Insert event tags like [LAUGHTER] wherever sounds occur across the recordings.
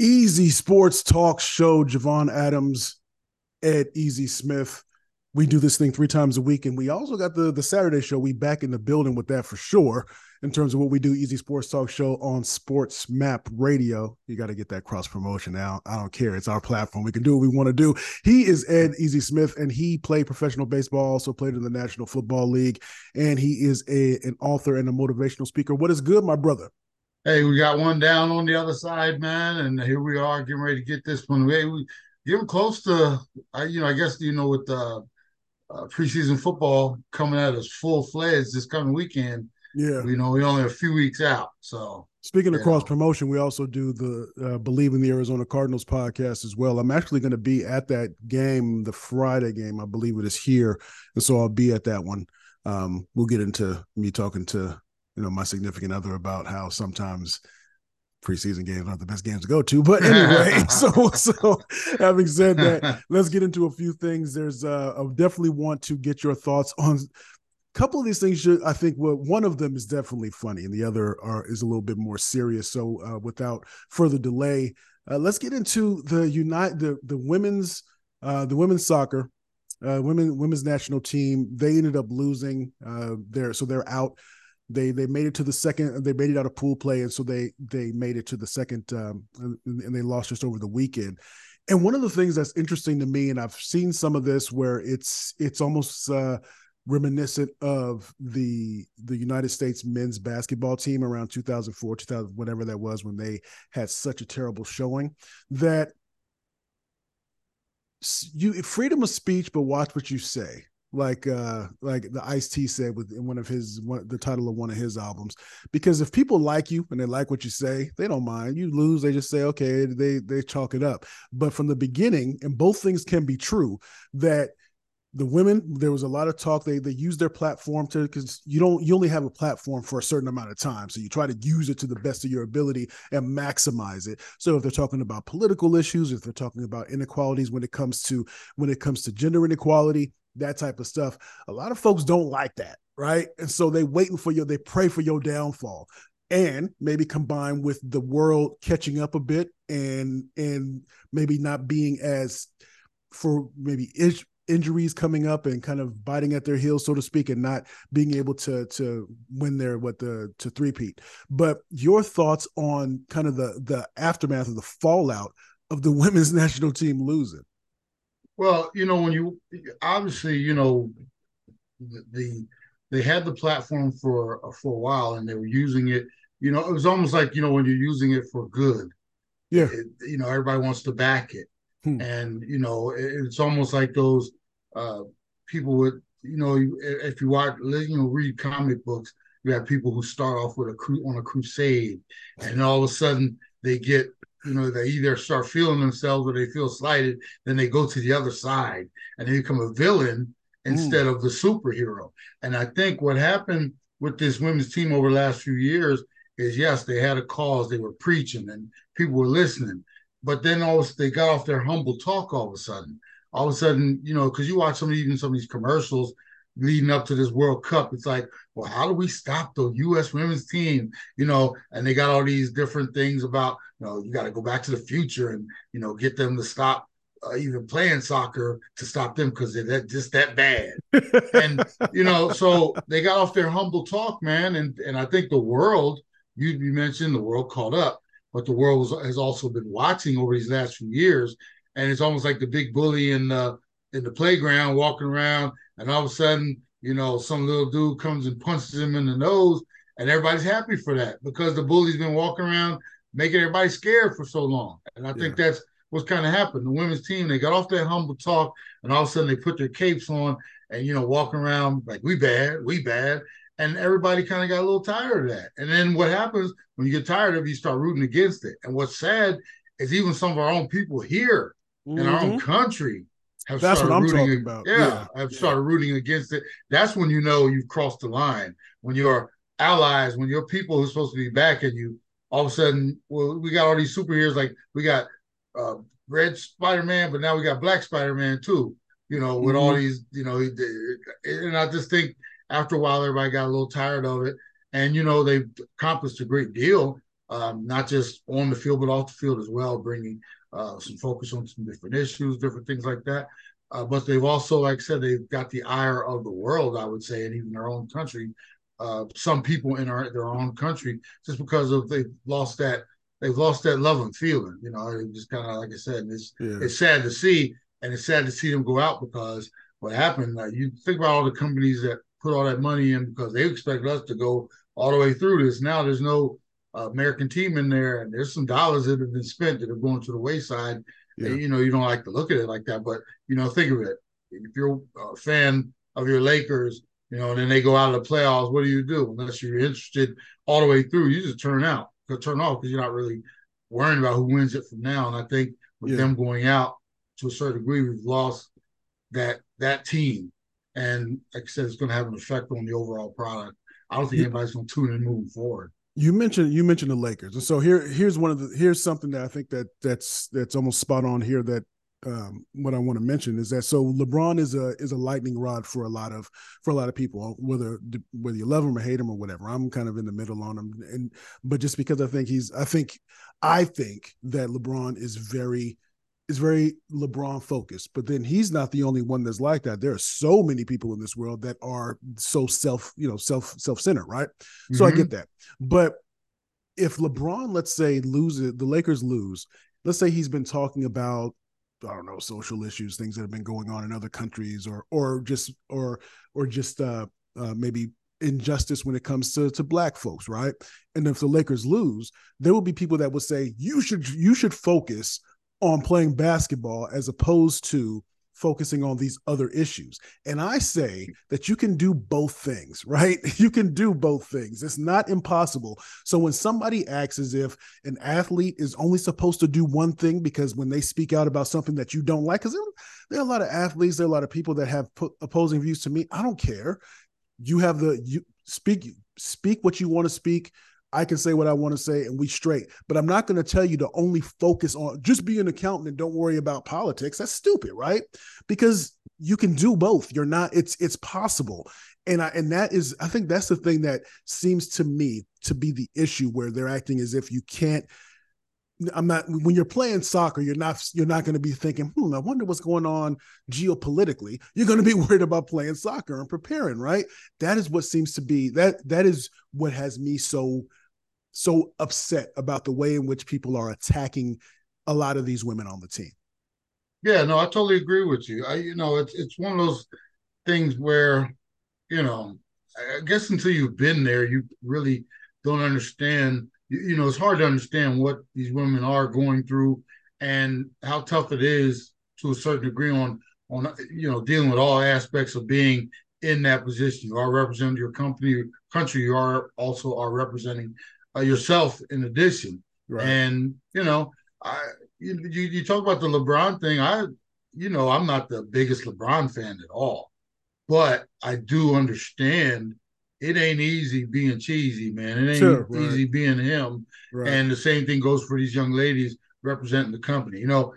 EZ Sports Talk Show. Javon Adams, Ed Easy Smith. We do this thing three times a week, and we also got the the Saturday show. We back in the building with that for sure. In terms of what we do, EZ Sports Talk Show on SportsMap Radio. You got to get that cross promotion now. I don't care. It's our platform. We can do what we want to do. He is Ed Easy Smith, and he played professional baseball. Also played in the National Football League, and he is a an author and a motivational speaker. What is good, my brother? Hey, we got one down on the other side, man, and here we are getting ready to get this one. Hey, we getting close to, I you know, I guess you know with the uh, preseason football coming at us full fledged this coming weekend. Yeah, you know, we're only a few weeks out. So speaking of cross promotion, we also do the uh, Bleav in the Arizona Cardinals podcast as well. I'm actually going to be at that game, the Friday game, I believe it is here, and so I'll be at that one. Um, we'll get into me talking to you know my significant other about how sometimes preseason games aren't the best games to go to. But [LAUGHS] anyway, [LAUGHS] so so having said that, [LAUGHS] let's get into a few things. There's uh I definitely want to get your thoughts on a couple of these things should I think well, one of them is definitely funny and the other are is a little bit more serious. So uh, without further delay, uh, let's get into the unite the the women's uh the women's soccer uh women women's national team. They ended up losing uh there so they're out they they made it to the second they made it out of pool play and so they they made it to the second um, and, and, they lost just over the weekend. And one of the things that's interesting to me and i've seen some of this where it's it's almost uh, reminiscent of the the united states men's basketball team around 2004 2000 whatever that was when they had such a terrible showing that you freedom of speech but watch what you say like uh like the Ice T said with in one of his one the title of one of his albums. Because if people like you and they like what you say, they don't mind. You lose, they just say, okay, they they chalk it up. But from the beginning, and both things can be true, that the women there was a lot of talk they they use their platform to because you don't you only have a platform for a certain amount of time so you try to use it to the best of your ability and maximize it so if they're talking about political issues if they're talking about inequalities when it comes to when it comes to gender inequality that type of stuff. A lot of folks don't like that, right? And so they waiting for you, they pray for your downfall. And maybe combined with the world catching up a bit and and maybe not being as for maybe is, injuries coming up and kind of biting at their heels, so to speak, and not being able to to win their what the to three threepeat. But your thoughts on kind of the the aftermath of the fallout of the [LAUGHS] women's national team losing? Well, you know, when you obviously, you know, the, the they had the platform for for a while and they were using it. You know, it was almost like you know when you're using it for good. Yeah. It, you know, everybody wants to back it, hmm. and you know, it, it's almost like those uh people with you know, if you watch, you know, read comic books, you have people who start off with a cru- on a crusade, and all of a sudden they get you know, they either start feeling themselves or they feel slighted, then they go to the other side and they become a villain hmm. instead of the superhero. And I think what happened with this women's team over the last few years is yes, they had a cause, they were preaching and people were listening. But then all of, they got off their humble talk all of a sudden. All of a sudden, you know, because you watch some even some of these commercials leading up to this World Cup. It's like, well, how do we stop the U.S. women's team? You know, and they got all these different things about, you know, you got to go back to the future and you know get them to stop uh, even playing soccer to stop them because they're that, just that bad. [LAUGHS] and you know, so they got off their humble talk, man. And and I think the world, you, you mentioned the world caught up, but the world was, has also been watching over these last few years, and it's almost like the big bully in the in the playground walking around and all of a sudden, you know, some little dude comes and punches him in the nose, and everybody's happy for that because the bully's been walking around making everybody scared for so long. And I think yeah. that's what's kind of happened. The women's team, they got off that humble talk, and all of a sudden they put their capes on and you know, walking around like we bad, we bad. And everybody kind of got a little tired of that. And then what happens when you get tired of it, you start rooting against it. And what's sad is even some of our own people here mm-hmm. in our own mm-hmm. country have That's what I'm rooting, talking about. Yeah, yeah. have yeah. started rooting against it. That's when you know you've crossed the line. When your allies, when your people who's supposed to be backing you, all of a sudden, well, we got all these superheroes. Like we got uh, Red Spider Man, but now we got Black Spider Man too. You know, with mm-hmm. all these, you know, and I just think after a while, everybody got a little tired of it. And you know, they've accomplished a great deal. um, not just on the field but off the field as well, bringing uh, some focus on some different issues, different things like that. Uh, but they've also, like I said, they've got the ire of the world, I would say, and even their own country. Uh, some people in our, their own country, just because of they've lost that they've lost that love and feeling. You know, it just kind of like I said, it's yeah. it's sad to see, and it's sad to see them go out because what happened. Like you think about all the companies that put all that money in because they expect us to go all the way through this. Now there's no uh, American team in there, and there's some dollars that have been spent that are going to the wayside. Yeah. And, you know, you don't like to look at it like that, but you know, think of it. If you're a fan of your Lakers, you know, and then they go out of the playoffs, what do you do? Unless you're interested all the way through, you just turn out, turn off because you're not really worrying about who wins it from now. And I think with yeah. them going out to a certain degree, we've lost that that team. And like I said, it's going to have an effect on the overall product. I don't think anybody's going to tune in moving forward. You mentioned you mentioned the Lakers, and so here here's one of the here's something that I think that that's that's almost spot on here. That um, what I want to mention is that so LeBron is a is a lightning rod for a lot of for a lot of people, whether whether you love him or hate him or whatever. I'm kind of in the middle on him, and but just because I think he's I think I think that LeBron is very is very LeBron focused, but then he's not the only one that's like that. There are so many people in this world that are so self, you know, self self centered, right? Mm-hmm. So I get mm-hmm. that. But if LeBron, let's say, loses, the Lakers lose. Let's say he's been talking about I don't know social issues, things that have been going on in other countries, or or just or or just uh, uh, maybe injustice when it comes to to black folks, right? And if the Lakers lose, there will be people that will say you should you should focus on playing basketball as opposed to focusing on these other issues. And I say that you can do both things, [LAUGHS] right? You can do both things. It's not impossible. So when somebody acts as if an athlete is only supposed to do one thing because when they speak out about something that you don't like, because there, are a lot of athletes, there are a lot of people that have opposing views to me. I don't care. You have the you speak speak what you want to speak I can say what I want to say and we straight. But I'm not going to tell you to only focus on just be an accountant and don't worry about politics. That's stupid, right? Because you can do both. You're not it's it's possible. And I and that is I think that's the thing that seems to me to be the issue where they're acting as if you can't I'm not when you're playing soccer, you're not you're not going to be thinking, hmm, I wonder what's going on geopolitically. You're going to be [LAUGHS] worried about playing soccer and preparing, right? That is what seems to be that that is what has me so so upset about the way in which people are attacking a lot of these women on the team. Yeah, no, I totally agree with you. I you know, it's it's one of those things where, you know, I guess until you've been there, you really don't understand you, you know, it's hard to understand what these women are going through and how tough it is to a certain degree on on you know dealing with all aspects of being in that position. You are representing your company, your country. You are also are representing uh, yourself in addition. Right. And you know, I you, you you talk about the LeBron thing. I you know I'm not the biggest LeBron fan at all, but I do understand it ain't easy being cheesy, man. It ain't sure, right. easy being him. Right. And the same thing goes for these young ladies representing the company. You know,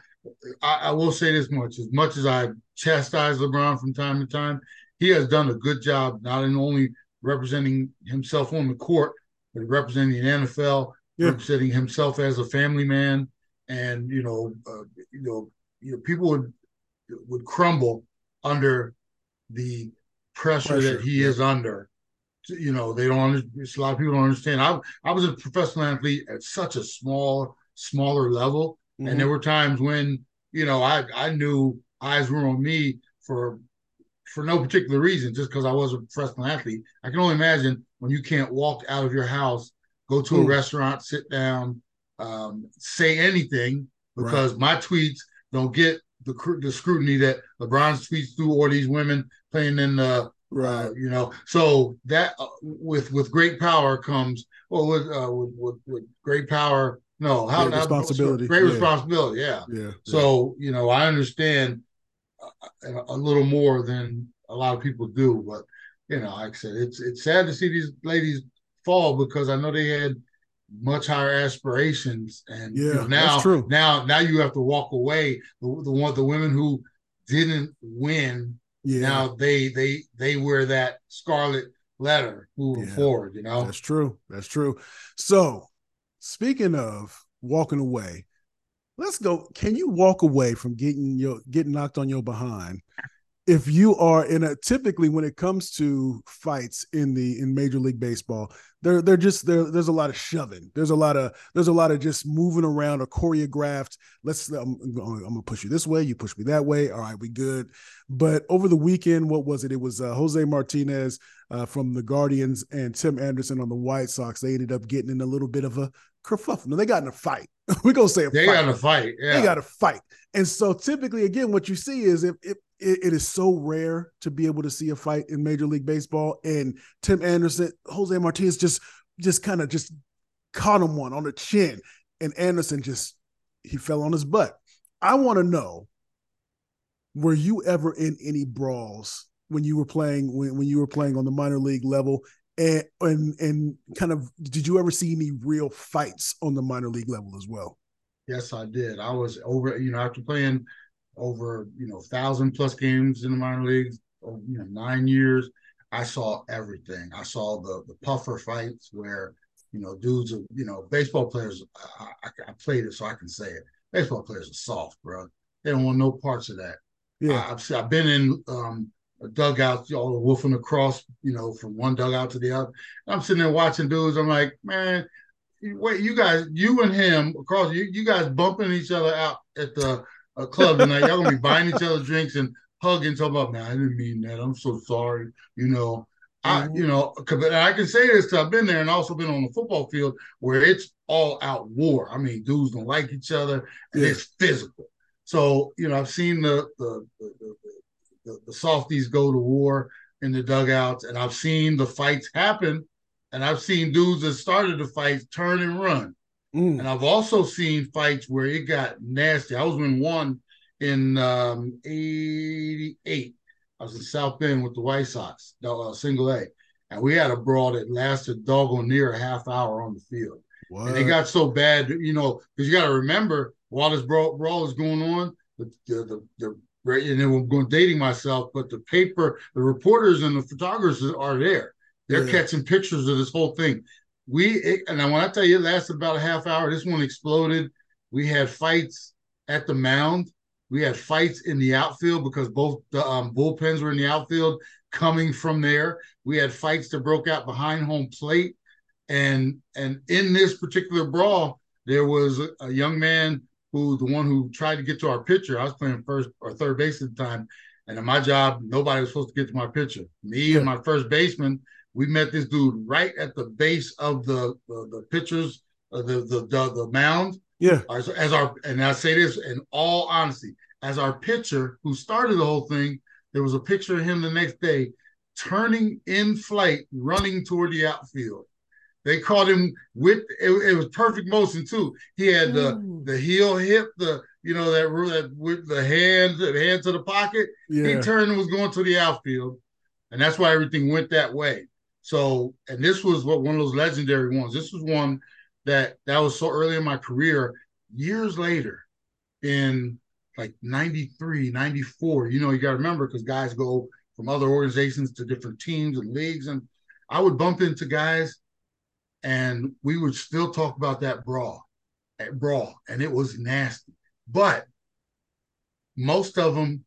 I, I, will say this much: as much as I chastise LeBron from time to time, he has done a good job not only representing himself on the court, but representing the NFL, yeah. representing himself as a family man, and you know, uh, you know, you know, people would would crumble under the pressure, pressure that he yeah. is under you know they don't a lot of people don't understand i i was a professional athlete at such a small smaller level mm-hmm. and there were times when you know i i knew eyes were on me for for no particular reason just because i was a professional athlete i can only imagine when you can't walk out of your house go to mm. a restaurant sit down um, say anything because right. my tweets don't get the, the scrutiny that lebron's tweets do or these women playing in the Right. Uh, you know, so that uh, with with great power comes well with uh, with, with, with great power. No, how great responsibility. Great yeah. responsibility. Yeah. Yeah. So you know, I understand a, uh, a little more than a lot of people do, but you know, like I said, it's it's sad to see these ladies fall because I know they had much higher aspirations, and yeah, you know, now now now you have to walk away. The, the one the women who didn't win yeah. Now they they they wear that scarlet letter moving yeah. forward, you know. That's true. That's true. So speaking of walking away, let's go. Can you walk away from getting your getting knocked on your behind if you are in a typically when it comes to fights in the in major league baseball they're they're just there there's a lot of shoving. There's a lot of there's a lot of just moving around or choreographed. Let's I'm, I'm, gonna push you this way you push me that way. All right we good. But over the weekend what was it? It was uh, jose martinez uh, from the guardians and tim anderson on the white sox. They ended up getting in a little bit of a kerfuffle. No they got in a fight [LAUGHS] we're gonna say they fight. got a fight yeah. they got a fight and so typically again what you see is if, if it, it is so rare to be able to see a fight in Major League Baseball. And Tim Anderson, Jose Martinez just just kind of just caught him one on the chin, and Anderson just he fell on his butt. I want to know, were you ever in any brawls when you were playing when, when you were playing on the minor league level? And, and and kind of did you ever see any real fights on the minor league level as well? Yes, I did. I was over, you know, after playing over you know thousand plus games in the minor leagues, you know nine years. I saw everything. I saw the the puffer fights where you know dudes, are, you know baseball players. I, I, I, played it, so I can say it. Baseball players are soft, bro. They don't want no parts of that. Yeah, I, have I've been in um, dugouts, all the wolfing across, you know, from one dugout to the other. I'm sitting there watching dudes. I'm like, man, wait, you guys, you and him across, you, you guys bumping each other out at the a club tonight. Y'all gonna be buying each other drinks and hugging, talking about, man, I didn't mean that. I'm so sorry. You know, I, mm-hmm. you know, I can say this I've been there and also been on the football field where it's all out war. I mean, dudes don't like each other and yeah. it's physical. So, you know, I've seen the the, the the, the softies go to war in the dugouts, and I've seen the fights happen, and I've seen dudes that started the fights turn and run. Mm. And I've also seen fights where it got nasty. I was in one in um, 88. I was in South Bend with the White Sox, uh, single A. And we had a brawl that lasted doggone near a half hour on the field. What? And it got so bad, you know, because you got to remember while this brawl, brawl is going on, the, the, the, the and then I'm going dating myself, but the paper, the reporters and the photographers are there. They're yeah. catching pictures of this whole thing we it, and I when I tell you it lasted about a half hour, this one exploded. We had fights at the mound. We had fights in the outfield because both the um, bullpens were in the outfield coming from there. We had fights that broke out behind home plate, and and in this particular brawl, there was a, a young man who the one who tried to get to our pitcher. I was playing first or third base at the time, and in my job, nobody was supposed to get to my pitcher. Me and my first baseman we met this dude right at the base of the the, the pitchers, uh, the, the, the the mound. Yeah. As, as our and I say this in all honesty, as our pitcher who started the whole thing, there was a picture of him the next day turning in flight, running toward the outfield. They caught him with it, it was perfect motion too. He had the Ooh. the heel hip, the you know that that with the hand, the hand to the pocket. Yeah. He turned and was going to the outfield, and that's why everything went that way. So, and this was what one of those legendary ones. This was one that that was so early in my career. Years later, in like 93, 94, you know, you got to remember because guys go from other organizations to different teams and leagues. And I would bump into guys and we would still talk about that brawl, brawl, and it was nasty. But most of them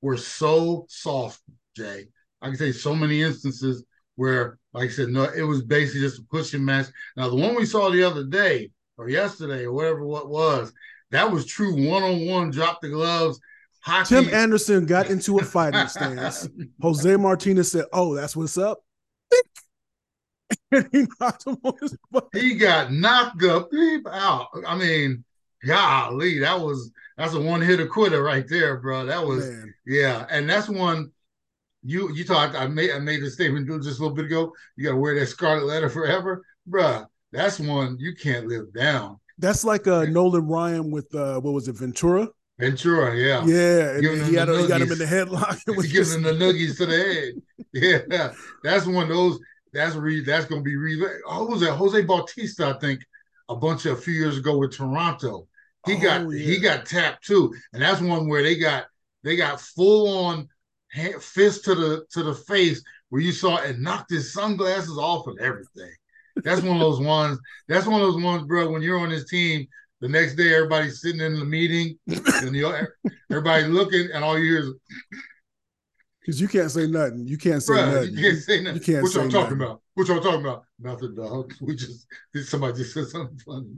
were so soft, Jay. I can say so many instances where, like I said, no, it was basically just a pushing match. Now, the one we saw the other day or yesterday or whatever what was, that was true one on one, drop the gloves. Hockey. Tim Anderson got into a fighting stance. [LAUGHS] Jose Martinez said, "Oh, that's what's up." [LAUGHS] and he knocked him on his butt. He got knocked up out. I mean, golly, that was that's a one hitter quitter right there, bro. That was Man. yeah, and that's one you you talked. I made I made a statement just a little bit ago. You got to wear that scarlet letter forever, bruh. That's one you can't live down. That's like uh, Nolan Ryan with uh, what was it, Ventura? Ventura, yeah, yeah. he, had a, he got him in the headlock. [LAUGHS] He gives him the noogies to the head. [LAUGHS] Yeah, that's one of those. That's re. That's gonna be re. Oh, was that Jose Bautista? I think a bunch of a few years ago with Toronto. He oh, got yeah. he got tapped too, and that's one where they got they got full on fist to the to the face where you saw it knocked his sunglasses off and everything. That's one of those [LAUGHS] ones. That's one of those ones, bro. When you're on this team, the next day everybody's sitting in the meeting, and you everybody looking, and all you hear is because you can't say nothing. You can't say Bruh, nothing. You can't say nothing. You can't what y'all talking nothing. about? What y'all talking about? Nothing, dog. [LAUGHS] We just somebody just said something funny.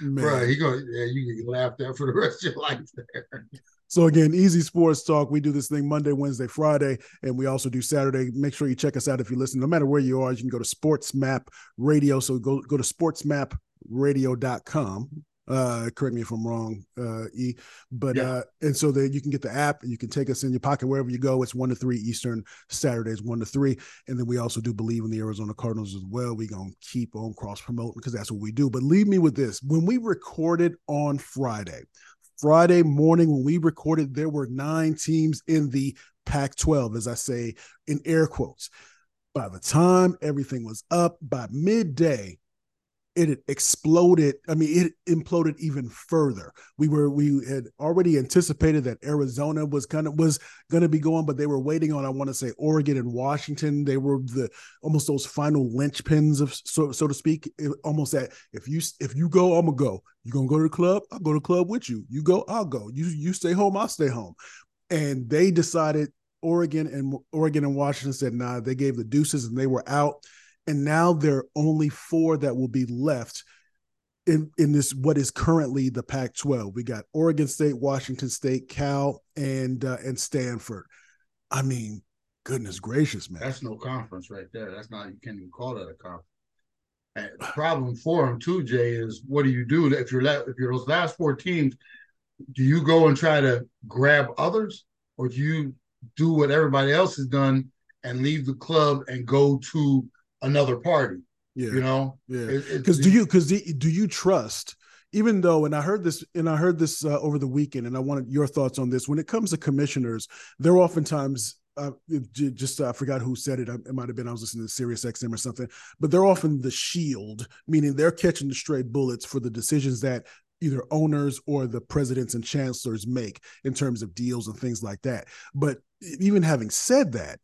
Bro, he going yeah, you get laughed at for the rest of your life there. So again, EZ Sports Talk. We do this thing Monday, Wednesday, Friday, and we also do Saturday. Make sure you check us out if you listen. No matter where you are, you can go to SportsMap Radio. So go go to sportsmapradio.com. Uh, correct me if I'm wrong, uh, E. But Yeah. uh, and so that you can get the app and you can take us in your pocket wherever you go. It's one to three Eastern. Saturdays one to three, and then we also do Bleav in the Arizona Cardinals as well. We gonna keep on cross promoting because that's what we do. But leave me with this: when we recorded on Friday, Friday morning when we recorded, there were nine teams in the Pac 12, as I say in air quotes. By the time everything was up by midday, it exploded. I mean, it imploded even further. We were we had already anticipated that Arizona was kind of was going to be going, but they were waiting on I want to say Oregon and Washington. They were the almost those final linchpins of so so to speak. It, almost that if you if you go, I'm gonna go. You gonna go to the club? I'll go to the club with you. You go, I'll go. You you stay home, I'll stay home. And they decided Oregon and Oregon and Washington said nah. They gave the deuces and they were out and now there are only four that will be left in in this what is currently the Pac-12. We got Oregon State, Washington State, Cal, and uh, and Stanford. I mean, goodness gracious, man. That's no conference right there. That's not you can't even call that a conference. And the problem for them too, Jay, is what do you do if you're la- if you're those last four teams? Do you go and try to grab others, or do you do what everybody else has done and leave the club and go to another party? yeah, You know, yeah. Because do you because do you trust? Even though, and I heard this, and I heard this uh, over the weekend, and I wanted your thoughts on this. When it comes to commissioners, they're oftentimes uh, just uh, I forgot who said it. It might have been I was listening to Sirius XM or something, but they're often the shield, meaning they're catching the stray bullets for the decisions that either owners or the presidents and chancellors make in terms of deals and things like that. But even having said that,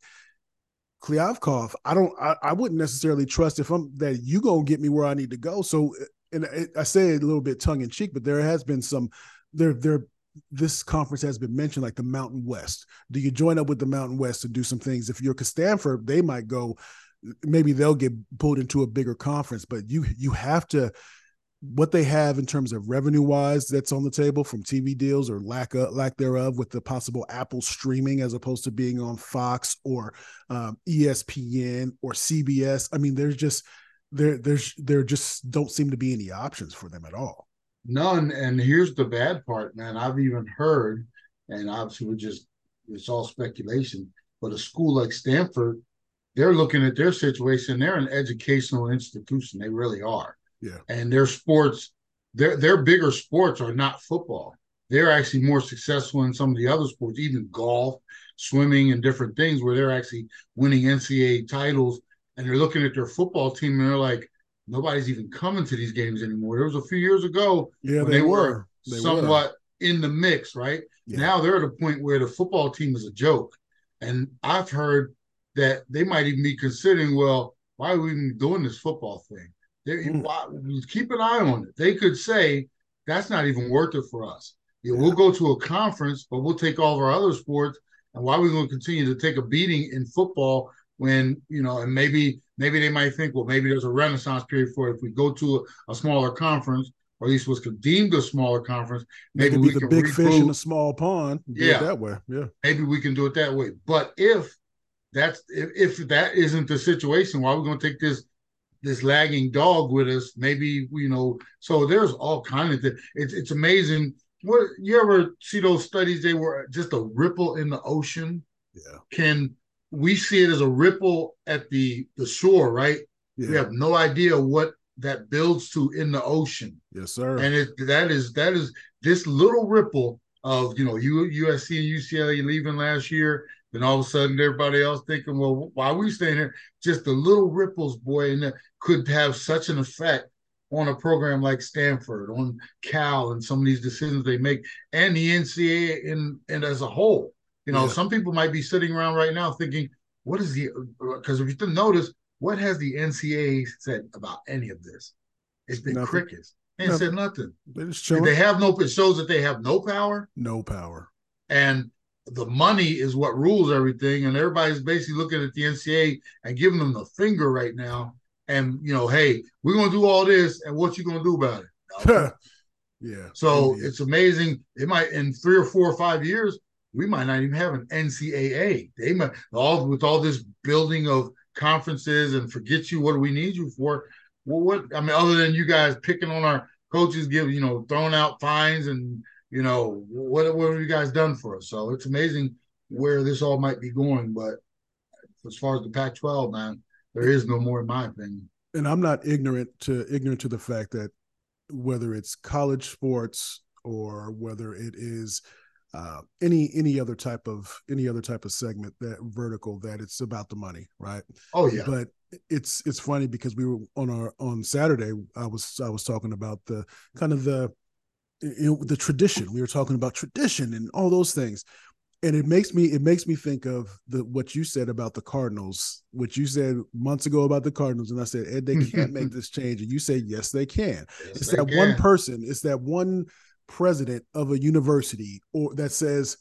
Kliavkoff, I don't, I, I wouldn't necessarily trust if I'm that you gonna get me where I need to go. So, and I- say it a little bit tongue in cheek, but there has been some, there, there, this conference has been mentioned like the Mountain West. Do you join up with the Mountain West to do some things? If you're Stanford, they might go, maybe they'll get pulled into a bigger conference, but you, you have to, what they have in terms of revenue wise that's on the table from TV deals or lack of, lack thereof with the possible Apple streaming as opposed to being on Fox or um, ESPN or CBS. I mean, there's just there there's there just don't seem to be any options for them at all. None. And here's the bad part, man. I've even heard, and obviously we're just it's all speculation, but a school like Stanford, they're looking at their situation. They're an educational institution. They really are. Yeah. And their sports, their their bigger sports are not football. They're actually more successful in some of the other sports, even golf, swimming, and different things where they're actually winning NCAA titles. And they're looking at their football team and they're like, nobody's even coming to these games anymore. There was a few years ago Yeah, when they, they were. were They somewhat in the mix, right? Yeah. Now they're at a point where the football team is a joke. And I've heard that they might even be considering, well, why are we even doing this football thing? They, Mm. keep an eye on it. They could say, that's not even worth it for us. Yeah, we'll go to a conference, but we'll take all of our other sports. And why are we going to continue to take a beating in football when, you know, and maybe maybe they might think, well, maybe there's a renaissance period for it. If we go to a, a smaller conference, or at least was deemed a smaller conference, maybe we can big fish in a small pond. Yeah. that way. Yeah. maybe we can do it that way. But if that's if, if that isn't the situation, why are we going to take this this lagging dog with us? Maybe you know. So there's all kind of th- it's it's amazing. What you ever see those studies? They were just a ripple in the ocean. Yeah. Can we see it as a ripple at the the shore? Right. Yeah. We have no idea what that builds to in the ocean Yes, sir. and it that is that is this little ripple of you know U, USC and UCLA leaving last year. Then all of a sudden, everybody else thinking, well, why are we staying here? Just the little ripples, boy, and could have such an effect on a program like Stanford, on Cal, and some of these decisions they make, and the NCAA in and as a whole. You know, Yeah. some people might be sitting around right now thinking, what is the? Because if you didn't notice, what has the NCAA said about any of this? It's been nothing. crickets. They nothing. said nothing. They just They have no. It shows that they have no power. No power. And the money is what rules everything, and everybody's basically looking at the NCAA and giving them the finger right now. And you know, hey, we're gonna do all this, and what you gonna do about it? [LAUGHS] yeah. So it's amazing. It might in three or four or five years, we might not even have an NCAA. They might all with all this building of conferences and forget you. What do we need you for? Well, what I mean, other than you guys picking on our coaches, give you know, throwing out fines and you know, what what have you guys done for us? So it's amazing where this all might be going. But as far as the Pac-12, man, there is no more, in my opinion. And I'm not ignorant to ignorant to the fact that whether it's college sports or whether it is uh, any any other type of any other type of segment that vertical that it's about the money, right? Oh yeah. But it's it's funny because we were on our on Saturday. I was I was talking about the kind of the you know, the tradition. We were talking about tradition and all those things. And it makes me it makes me think of the what you said about the Cardinals, what you said months ago about the Cardinals, and I said, Ed, they can't make [LAUGHS] this change, and you say, yes, they can. Yes, it's they that can. one person, it's that one president of a university, or that says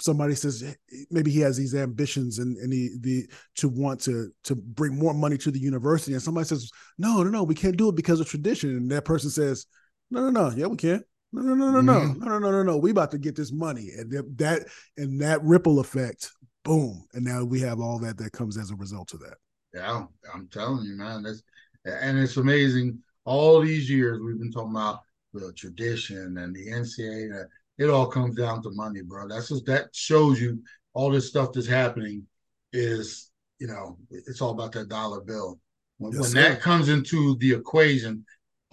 somebody says maybe he has these ambitions and and he, the to want to to bring more money to the university, and somebody says, no, no, no, we can't do it because of tradition, and that person says, no, no, no, yeah, we can. No, no, no, no, mm-hmm. no, no, no, no, no. We about to get this money, and that and that ripple effect, boom, and now we have all that that comes as a result of that. Yeah, I'm telling you, man. That's and it's amazing. All these years we've been talking about the tradition and the NCAA. It all comes down to money, bro. That's just that shows you all this stuff that's happening is you know it's all about that dollar bill. When, yes, when that comes into the equation,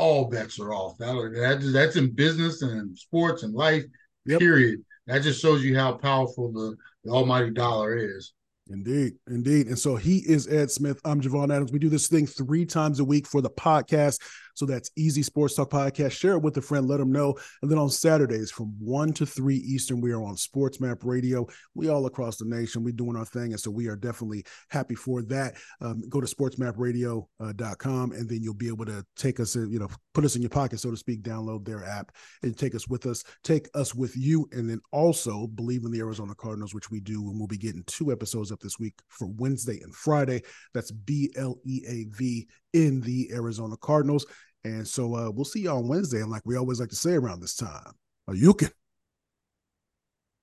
all bets are off. That, that that's in business and in sports and life. Yep. Period. That just shows you how powerful the, the almighty dollar is. Indeed, indeed. And so he is Ed Smith. I'm Javon Adams. We do this thing three times a week for the podcast. So that's EZ Sports Talk Podcast. Share it with a friend, let them know. And then on Saturdays from 1 to 3 Eastern, we are on SportsMap Radio. We all across the nation, we're doing our thing. And so we are definitely happy for that. Um, go to sportsmapradio.com uh, and then you'll be able to take us, in, you know, put us in your pocket, so to speak, download their app and take us with us, take us with you. And then also Bleav in the Arizona Cardinals, which we do. And we'll be getting two episodes up this week for Wednesday and Friday. That's B L E A V in the Arizona Cardinals. And so uh, we'll see you on Wednesday. And like we always like to say around this time, you can.